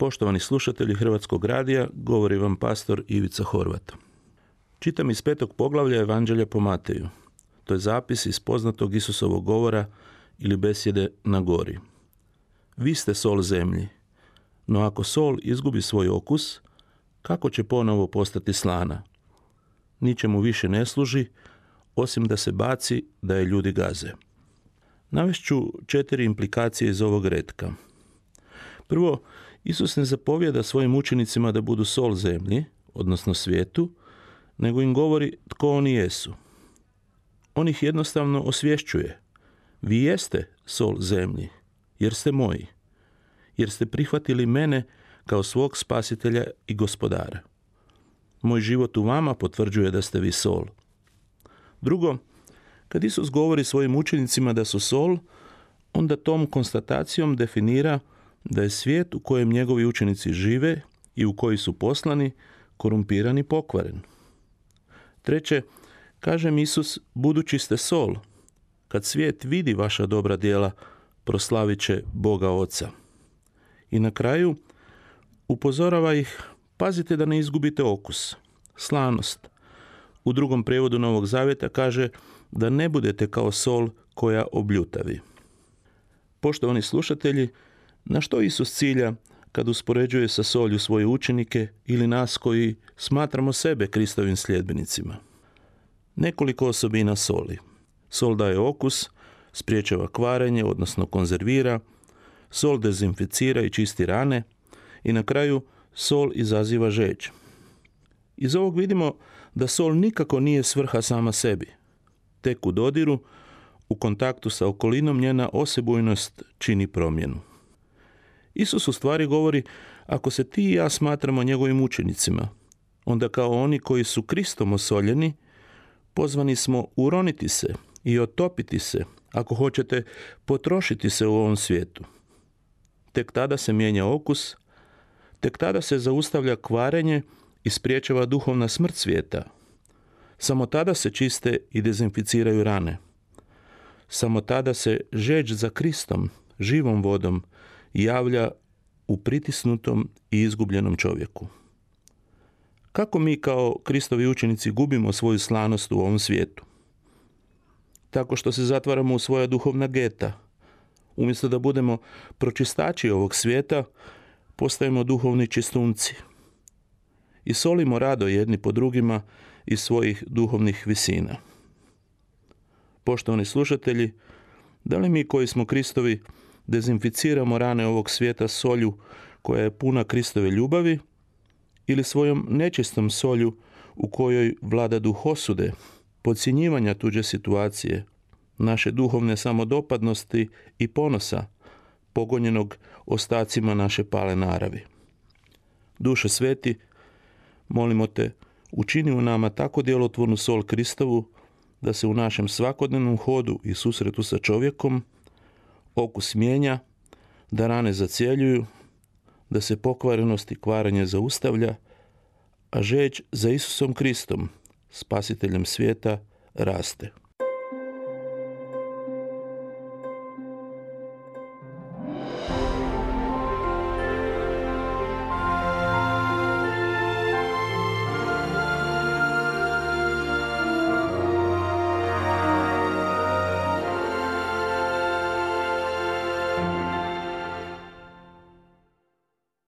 Poštovani slušatelji Hrvatskog radija, govori vam pastor Ivica Horvat. Čitam iz petog poglavlja Evanđelja po Mateju. To je zapis iz poznatog Isusovog govora ili besjede na gori. Vi ste sol zemlji, no ako sol izgubi svoj okus, kako će ponovo postati slana? Ničemu više ne služi, osim da se baci da je ljudi gaze. Navešću četiri implikacije iz ovog redka. Prvo, Isus ne zapovjeda svojim učenicima da budu sol zemlji, odnosno svijetu, nego im govori tko oni jesu. On ih jednostavno osvješćuje. Vi jeste sol zemlji, jer ste moji, jer ste prihvatili mene kao svog spasitelja i gospodara. Moj život u vama potvrđuje da ste vi sol. Drugo, kad Isus govori svojim učenicima da su sol, onda tom konstatacijom definira da je svijet u kojem njegovi učenici žive i u koji su poslani korumpiran i pokvaren. Treće, kažem Isus, budući ste sol, kad svijet vidi vaša dobra djela, proslavit će Boga Oca. I na kraju, upozorava ih, pazite da ne izgubite okus, slanost. U drugom prevodu Novog Zavjeta kaže da ne budete kao sol koja obljutavi. Poštovani slušatelji, na što Isus cilja kad uspoređuje sa solju svoje učenike ili nas koji smatramo sebe Kristovim sljedbenicima? Nekoliko osobina soli. Sol daje okus, spriječava kvarenje, odnosno konzervira, sol dezinficira i čisti rane i na kraju sol izaziva žeđ. Iz ovog vidimo da sol nikako nije svrha sama sebi. Tek u dodiru, u kontaktu sa okolinom njena osebujnost čini promjenu. Isus u stvari govori, ako se ti i ja smatramo njegovim učenicima, onda kao oni koji su Kristom osoljeni, pozvani smo uroniti se i otopiti se, ako hoćete potrošiti se u ovom svijetu. Tek tada se mijenja okus, tek tada se zaustavlja kvarenje i spriječava duhovna smrt svijeta. Samo tada se čiste i dezinficiraju rane. Samo tada se žeđ za Kristom, živom vodom, javlja u pritisnutom i izgubljenom čovjeku. Kako mi kao Kristovi učenici gubimo svoju slanost u ovom svijetu? Tako što se zatvaramo u svoja duhovna geta. Umjesto da budemo pročistači ovog svijeta, postajemo duhovni čistunci. I solimo rado jedni po drugima iz svojih duhovnih visina. Poštovani slušatelji, da li mi koji smo Kristovi dezinficiramo rane ovog svijeta solju koja je puna Kristove ljubavi ili svojom nečistom solju u kojoj vlada duh osude, podcjenjivanja tuđe situacije, naše duhovne samodopadnosti i ponosa, pogonjenog ostacima naše pale naravi. Duše sveti, molimo te, učini u nama tako djelotvornu sol Kristovu da se u našem svakodnevnom hodu i susretu sa čovjekom okus mijenja, da rane zacjeljuju, da se pokvarenost i kvaranje zaustavlja, a žeć za Isusom Kristom, spasiteljem svijeta, raste.